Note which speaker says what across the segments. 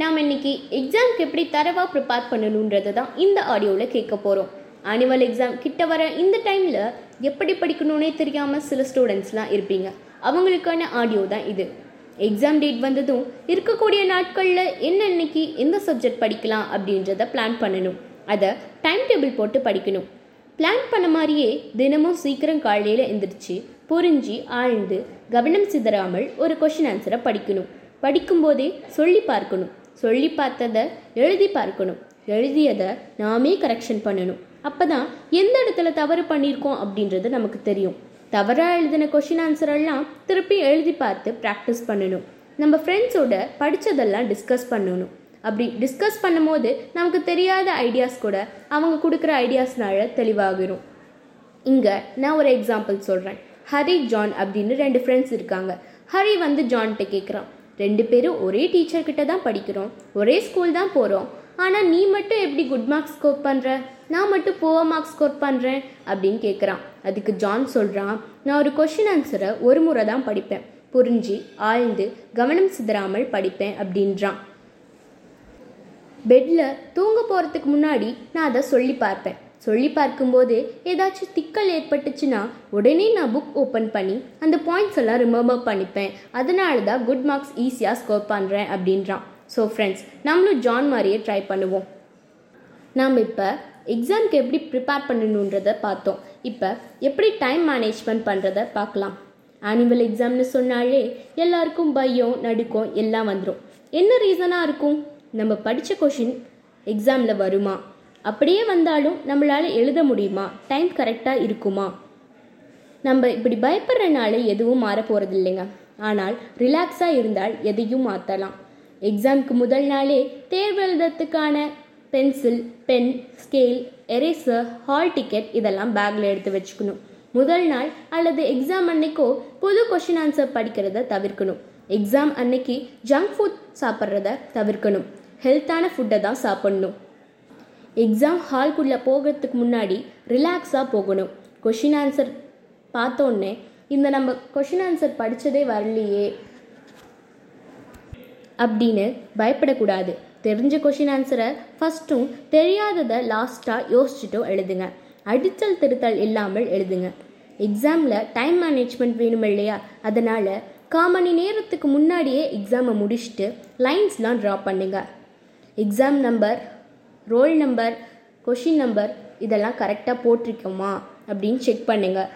Speaker 1: நாம் இன்னைக்கு எக்ஸாம்க்கு எப்படி தரவாக ப்ரிப்பேர் பண்ணணுன்றது தான் இந்த ஆடியோவில் கேட்க போகிறோம் ஆனுவல் எக்ஸாம் கிட்ட வர இந்த டைமில் எப்படி படிக்கணும்னே தெரியாமல் சில ஸ்டூடெண்ட்ஸ்லாம் இருப்பீங்க. அவங்களுக்கான ஆடியோ தான் இது. எக்ஸாம் டேட் வந்ததும் இருக்கக்கூடிய நாட்களில் என்ன இன்னைக்கு எந்த சப்ஜெக்ட் படிக்கலாம் அப்படின்றத பிளான் பண்ணணும். அதை டைம் டேபிள் போட்டு படிக்கணும். பிளான் பண்ண மாதிரியே தினமும் சீக்கிரம் காலையில் எந்திரிச்சு புரிஞ்சு ஆழ்ந்து கவனம் சிதறாமல் ஒரு கொஷின் ஆன்சரை படிக்கணும். படிக்கும்போதே சொல்லி பார்க்கணும். சொல்லி பார்த்ததை எழுதி பார்க்கணும். எழுதியதை நாமே கரெக்ஷன் பண்ணணும். அப்போ தான் எந்த இடத்துல தவறு பண்ணியிருக்கோம் அப்படின்றது நமக்கு தெரியும். தவறாக எழுதின கொஷின் ஆன்சர் எல்லாம் திருப்பி எழுதி பார்த்து ப்ராக்டிஸ் பண்ணணும். நம்ம ஃப்ரெண்ட்ஸோட படித்ததெல்லாம் டிஸ்கஸ் பண்ணணும். அப்படி டிஸ்கஸ் பண்ணும்போது நமக்கு தெரியாத ஐடியாஸ் கூட அவங்க கொடுக்குற ஐடியாஸ்னால தெளிவாகிடும் இங்கே நான் ஒரு எக்ஸாம்பிள் சொல்கிறேன் ஹரி ஜான் அப்படின்னு ரெண்டு ஃப்ரெண்ட்ஸ் இருக்காங்க. ஹரி வந்து ஜான்கிட்ட கேட்குறான் ரெண்டு பேரும் ஒரே டீச்சர் கிட்ட தான் படிக்கிறோம். ஒரே ஸ்கூல் தான் போகிறோம் ஆனால் நீ மட்டும் எப்படி குட் மார்க்ஸ் ஸ்கோர் பண்ணுற நான் மட்டும் புவர் மார்க்ஸ் ஸ்கோர் பண்ணுறேன் அப்படின்னு கேட்குறான் அதுக்கு ஜான் சொல்கிறான் நான் ஒரு கொஷின் ஆன்சரை ஒரு முறை தான் படிப்பேன். புரிஞ்சு ஆழ்ந்து கவனம் சிதறாமல் படிப்பேன் அப்படின்றான். பெட்டில் தூங்க போகிறதுக்கு முன்னாடி நான் அதை சொல்லி பார்ப்பேன். சொல்லி பார்க்கும்போது ஏதாச்சும் திக்கல் ஏற்பட்டுச்சுன்னா உடனே நான் புக் ஓப்பன் பண்ணி அந்த பாயிண்ட்ஸ் எல்லாம் ரிமெம்பர் பண்ணிப்பேன். அதனால தான் குட் மார்க்ஸ் ஈஸியாக ஸ்கோர் பண்ணுறேன் அப்படின்றான். ஸோ ஃப்ரெண்ட்ஸ் நம்மளும் ஜான் மாதிரியே ட்ரை பண்ணுவோம். நாம் இப்போ எக்ஸாம்க்கு எப்படி ப்ரிப்பேர் பண்ணணுன்றதை பார்த்தோம். இப்போ எப்படி டைம் மேனேஜ்மெண்ட் பண்ணுறதை பார்க்கலாம். ஆனுவல் எக்ஸாம்னு சொன்னாலே எல்லாருக்கும் பயம் நடுக்கம் எல்லாம் வந்துடும் என்ன ரீசனாக இருக்கும்? நம்ம படித்த கொஷின் எக்ஸாமில் வருமா? அப்படியே வந்தாலும் நம்மளால் எழுத முடியுமா? டைம் கரெக்டாக இருக்குமா? நம்ம இப்படி பயப்படுறனால எதுவும் மாற போகிறதில்லைங்க ஆனால் ரிலாக்ஸாக இருந்தால் எதையும் மாற்றலாம் எக்ஸாமுக்கு முதல் நாளே தேர்வு எழுதுறதுக்கான pencil pen scale eraser hall ticket இதெல்லாம் பேக்கில் எடுத்து வச்சுக்கணும். முதல் நாள் அல்லது எக்ஸாம் அன்னைக்கோ புது கொஷின் ஆன்சர் படிக்கிறத தவிர்க்கணும். எக்ஸாம் அன்னைக்கு ஜங்க் ஃபுட் சாப்பிட்றத தவிர்க்கணும். ஹெல்த்தான ஃபுட்டை தான் சாப்பிட்ணும். எக்ஸாம் ஹால்குள்ளே போகிறதுக்கு முன்னாடி ரிலாக்ஸாக போகணும். கொஷின் ஆன்சர் பார்த்தோன்னே இந்த நம்ம கொஷின் ஆன்சர் படித்ததே வரலையே அப்படின்னு பயப்படக்கூடாது. தெரிஞ்ச கொஷின் ஆன்சரை ஃபஸ்ட்டும் தெரியாததை லாஸ்ட்டாக யோசிச்சுட்டும் எழுதுங்க. அடித்தல் திருத்தல் இல்லாமல் எழுதுங்க. எக்ஸாமில் டைம் மேனேஜ்மெண்ட் வேணும் இல்லையா? அதனால் கால் மணி நேரத்துக்கு முன்னாடியே எக்ஸாமை முடிச்சுட்டு லைன்ஸ்லாம் ட்ரா பண்ணுங்க. Exam number roll number question number இதெல்லாம் கரெக்டாக போட்டிருக்கோமா அப்படின்னு செக் பண்ணுங்கள்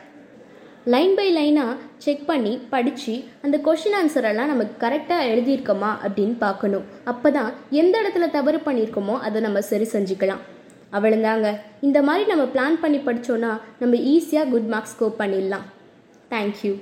Speaker 1: லைன் பை லைனாக செக் பண்ணி படித்து அந்த கொஷின் ஆன்சரெல்லாம் நமக்கு கரெக்டாக எழுதியிருக்கோமா அப்படின்னு பார்க்கணும். அப்போ தான் எந்த இடத்துல தவறு பண்ணியிருக்கோமோ அதை நம்ம சரி செஞ்சுக்கலாம். அவ்வளோதாங்க இந்த மாதிரி நம்ம பிளான் பண்ணி படித்தோன்னா நம்ம ஈஸியாக குட் மார்க்ஸ் ஸ்கோர் பண்ணிடலாம். Thank you